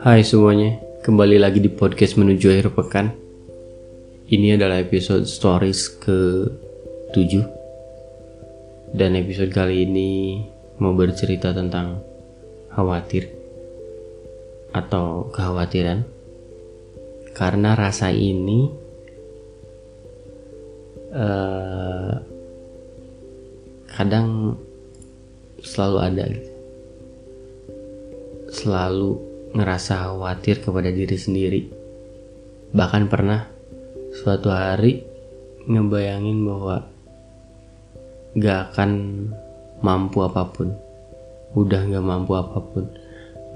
Hai semuanya, kembali lagi di podcast menuju akhir pekan. Ini adalah episode stories ke-7 Dan episode kali ini mau bercerita tentang khawatir Atau kekhawatiran. Karena rasa ini uh, Kadang selalu ada gitu. Selalu ngerasa khawatir kepada diri sendiri. Bahkan pernah suatu hari ngebayangin bahwa gak akan mampu apa pun. Udah gak mampu apa pun.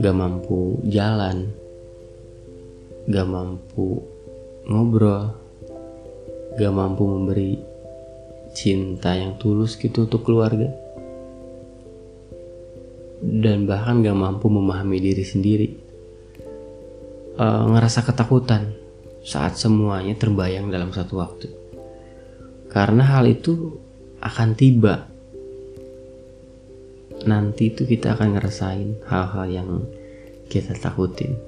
Gak mampu jalan. Gak mampu ngobrol. Gak mampu memberi cinta yang tulus gitu untuk keluarga dan bahkan gak mampu memahami diri sendiri uh, ngerasa ketakutan saat semuanya terbayang dalam satu waktu. Karena hal itu akan tiba. Nanti itu kita akan ngerasain hal-hal yang kita takutin.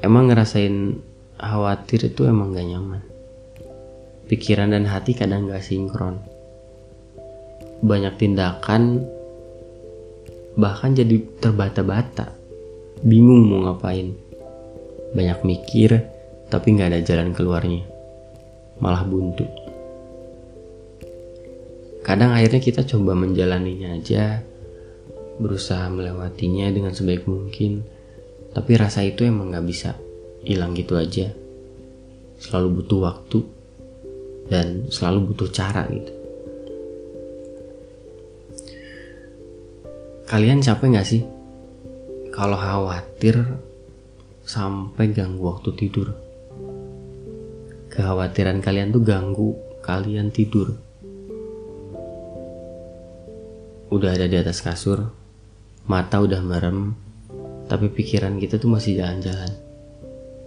Emang ngerasain khawatir itu emang gak nyaman. Pikiran dan hati kadang gak sinkron. Banyak tindakan bahkan jadi terbata-bata bingung mau ngapain. Banyak mikir, tapi nggak ada jalan keluarnya. Malah buntu. Kadang akhirnya kita coba menjalaninya aja, berusaha melewatinya dengan sebaik mungkin, tapi rasa itu emang nggak bisa hilang gitu aja. Selalu butuh waktu dan selalu butuh cara gitu. Kalian capek gak sih kalau khawatir sampai ganggu waktu tidur. Kekhawatiran kalian tuh ganggu kalian tidur. Udah ada di atas kasur, mata udah merem, tapi pikiran kita tuh masih jalan-jalan.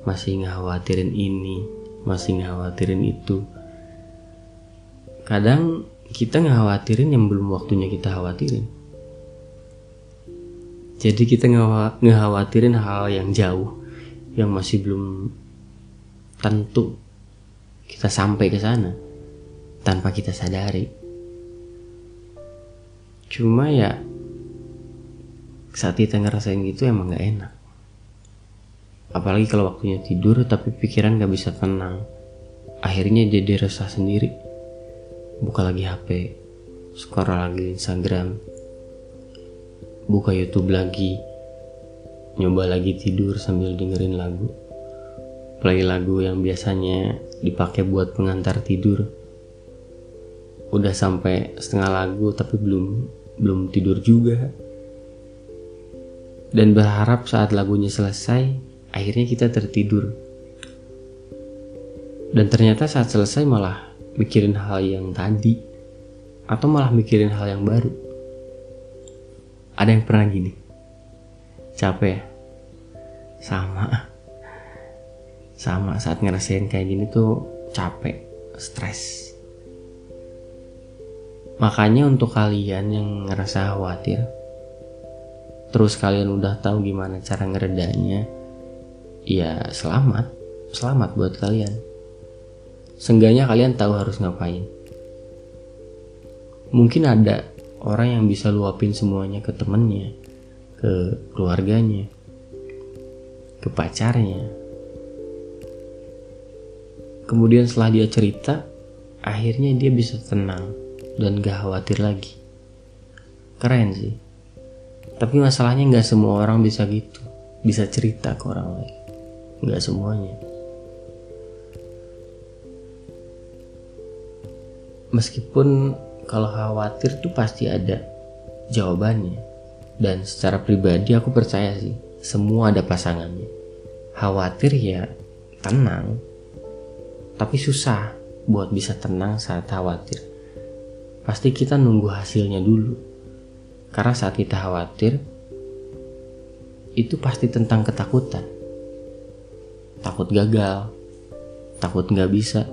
Masih ngekhawatirin ini, masih ngekhawatirin itu. Kadang kita ngekhawatirin yang belum waktunya kita khawatirin jadi kita ngekhawatirin hal yang jauh yang masih belum tentu kita sampai ke sana tanpa kita sadari. Cuma ya saat kita ngerasain gitu emang gak enak. Apalagi kalau waktunya tidur tapi pikiran gak bisa tenang. Akhirnya jadi resah sendiri. Buka lagi HP, scroll lagi Instagram, buka YouTube lagi, nyoba lagi tidur sambil dengerin lagu. Play lagu yang biasanya dipakai buat pengantar tidur. Udah sampai setengah lagu tapi belum belum tidur juga. Dan berharap saat lagunya selesai, akhirnya kita tertidur. Dan ternyata saat selesai malah mikirin hal yang tadi atau malah mikirin hal yang baru ada yang pernah gini. Capek ya? Sama. Sama saat ngerasain kayak gini tuh capek stres. Makanya untuk kalian yang ngerasa khawatir terus kalian udah tahu gimana cara ngeredanya ya selamat. Selamat buat kalian. Seenggaknya kalian tahu harus ngapain. Mungkin ada orang yang bisa luapin semuanya ke temennya, ke keluarganya, ke pacarnya. Kemudian setelah dia cerita, akhirnya dia bisa tenang dan gak khawatir lagi. Keren sih. Tapi masalahnya gak semua orang bisa gitu, bisa cerita ke orang lain. Gak semuanya. Meskipun kalau khawatir tuh pasti ada jawabannya. Dan secara pribadi aku percaya sih, semua ada pasangannya. Khawatir ya tenang, tapi susah buat bisa tenang saat khawatir. Pasti kita nunggu hasilnya dulu. Karena saat kita khawatir, itu pasti tentang ketakutan. Takut gagal, takut nggak bisa,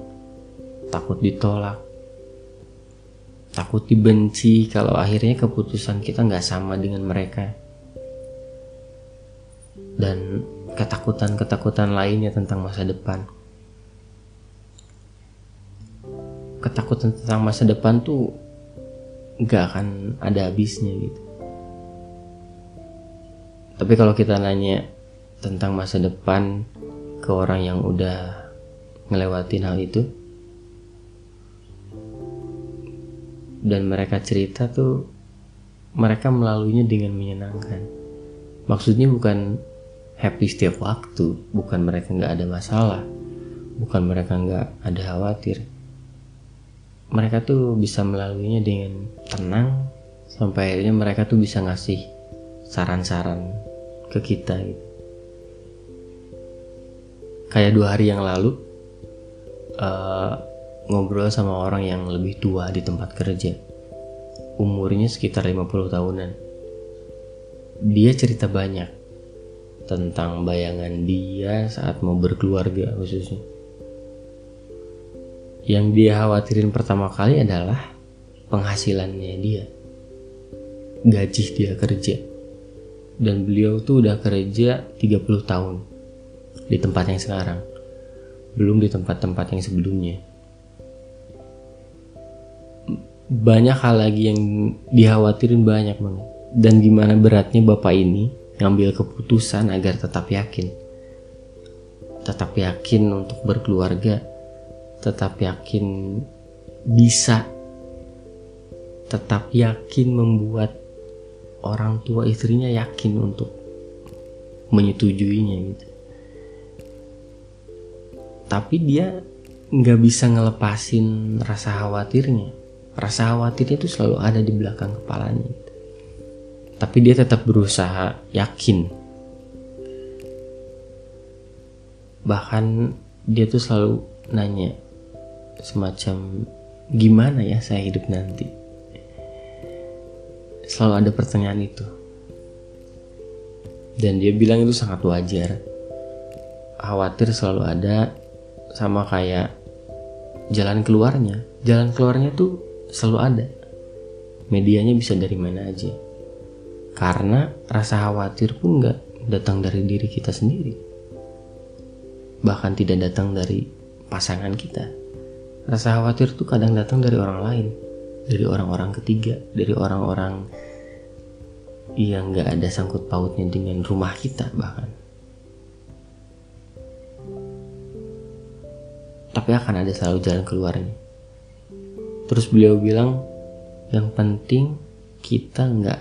takut ditolak, takut dibenci kalau akhirnya keputusan kita nggak sama dengan mereka dan ketakutan-ketakutan lainnya tentang masa depan. Ketakutan tentang masa depan tuh gak akan ada habisnya gitu. Tapi kalau kita nanya tentang masa depan ke orang yang udah ngelewatin hal itu dan mereka cerita tuh mereka melaluinya dengan menyenangkan. Maksudnya bukan happy setiap waktu, bukan mereka nggak ada masalah, bukan mereka nggak ada khawatir. Mereka tuh bisa melaluinya dengan tenang sampai akhirnya mereka tuh bisa ngasih saran-saran ke kita gitu. Kayak dua hari yang lalu uh, ngobrol sama orang yang lebih tua di tempat kerja. Umurnya sekitar 50 tahunan. Dia cerita banyak tentang bayangan dia saat mau berkeluarga khususnya. Yang dia khawatirin pertama kali adalah penghasilannya dia. Gaji dia kerja. Dan beliau tuh udah kerja 30 tahun di tempat yang sekarang. Belum di tempat-tempat yang sebelumnya. Banyak hal lagi yang dikhawatirin banyak banget. Dan gimana beratnya bapak ini ngambil keputusan agar tetap yakin. Tetap yakin untuk berkeluarga, tetap yakin bisa, tetap yakin membuat orang tua istrinya yakin untuk menyetujuinya gitu. Tapi dia nggak bisa ngelepasin rasa khawatirnya. Rasa khawatirnya itu selalu ada di belakang kepalanya. Tapi dia tetap berusaha yakin. Bahkan dia tuh selalu nanya semacam gimana ya saya hidup nanti? Selalu ada pertanyaan itu. Dan dia bilang itu sangat wajar. Khawatir selalu ada sama kayak jalan keluarnya. Jalan keluarnya tuh selalu ada medianya bisa dari mana aja karena rasa khawatir pun nggak datang dari diri kita sendiri. Bahkan tidak datang dari pasangan kita. Rasa khawatir itu kadang datang dari orang lain. Dari orang-orang ketiga. Dari orang-orang yang nggak ada sangkut pautnya dengan rumah kita bahkan. Tapi akan ada selalu jalan keluarnya. Terus beliau bilang, yang penting kita nggak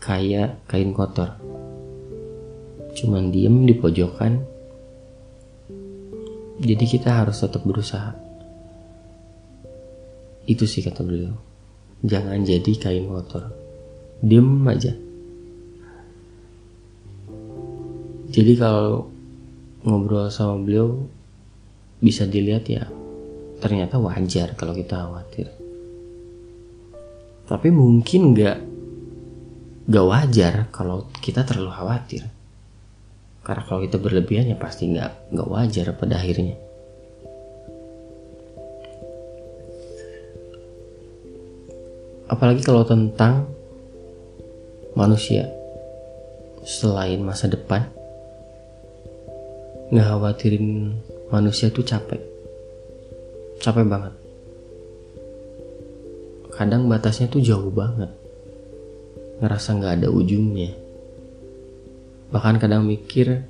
kayak kain kotor. Cuman diem di pojokan. Jadi kita harus tetap berusaha. Itu sih kata beliau. Jangan jadi kain kotor. Diem aja. Jadi kalau ngobrol sama beliau bisa dilihat ya ternyata wajar kalau kita khawatir. Tapi mungkin nggak gak wajar kalau kita terlalu khawatir. Karena kalau kita berlebihan ya pasti gak, gak wajar pada akhirnya. Apalagi kalau tentang manusia selain masa depan, nggak khawatirin manusia tuh capek, capek banget. Kadang batasnya tuh jauh banget ngerasa nggak ada ujungnya. Bahkan kadang mikir,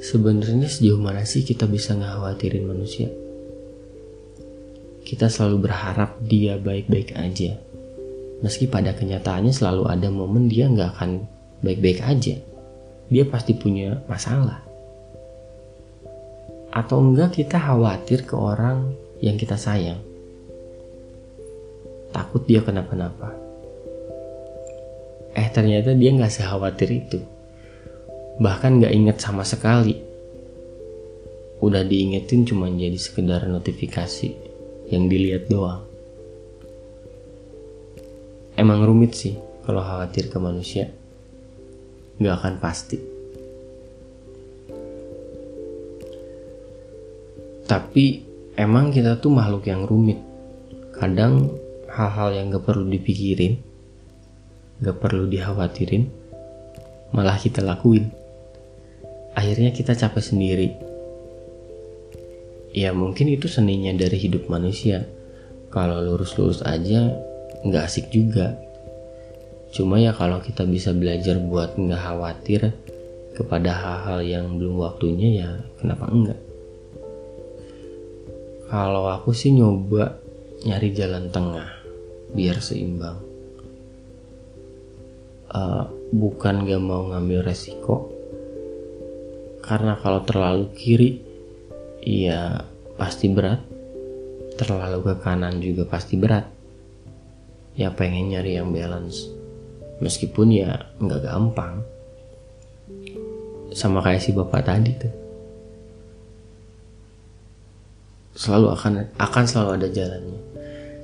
sebenarnya sejauh mana sih kita bisa ngekhawatirin manusia? Kita selalu berharap dia baik-baik aja. Meski pada kenyataannya selalu ada momen dia nggak akan baik-baik aja. Dia pasti punya masalah. Atau enggak kita khawatir ke orang yang kita sayang. Takut dia kenapa-napa Eh ternyata dia nggak sekhawatir itu. Bahkan nggak inget sama sekali. Udah diingetin cuma jadi sekedar notifikasi yang dilihat doang. Emang rumit sih kalau khawatir ke manusia. Nggak akan pasti. Tapi emang kita tuh makhluk yang rumit. Kadang hal-hal yang gak perlu dipikirin gak perlu dikhawatirin, malah kita lakuin. akhirnya kita capek sendiri ya mungkin itu seninya dari hidup manusia kalau lurus-lurus aja nggak asik juga cuma ya kalau kita bisa belajar buat nggak khawatir kepada hal-hal yang belum waktunya ya kenapa enggak kalau aku sih nyoba nyari jalan tengah biar seimbang. Uh, bukan gak mau ngambil resiko. Karena kalau terlalu kiri ya pasti berat. Terlalu ke kanan juga pasti berat. Ya pengen nyari yang balance. Meskipun ya nggak gampang. Sama kayak si bapak tadi tuh selalu akan akan selalu ada jalannya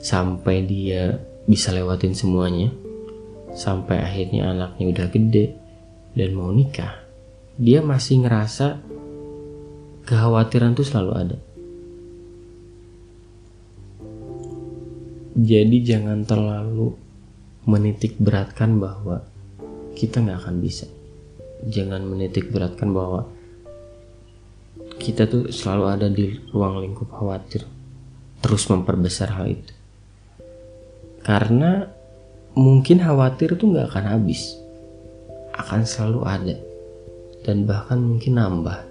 sampai dia bisa lewatin semuanya sampai akhirnya anaknya udah gede dan mau nikah dia masih ngerasa kekhawatiran tuh selalu ada. Jadi jangan terlalu menitik beratkan bahwa kita nggak akan bisa. Jangan menitik beratkan bahwa kita tuh selalu ada di ruang lingkup khawatir. Terus memperbesar hal itu. Karena mungkin khawatir tuh nggak akan habis. Akan selalu ada dan bahkan mungkin nambah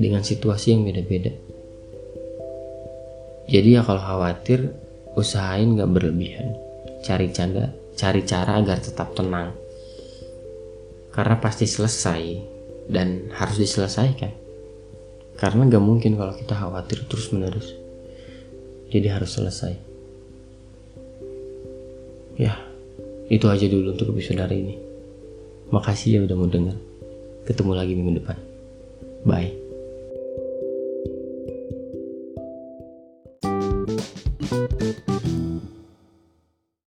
dengan situasi yang beda-beda. Jadi ya kalau khawatir, usahain gak berlebihan. Cari cara, cari cara agar tetap tenang. Karena pasti selesai dan harus diselesaikan. Karena gak mungkin kalau kita khawatir terus menerus. Jadi harus selesai. Ya, itu aja dulu untuk episode hari ini. Makasih ya udah mau denger. Ketemu lagi minggu depan. Bye.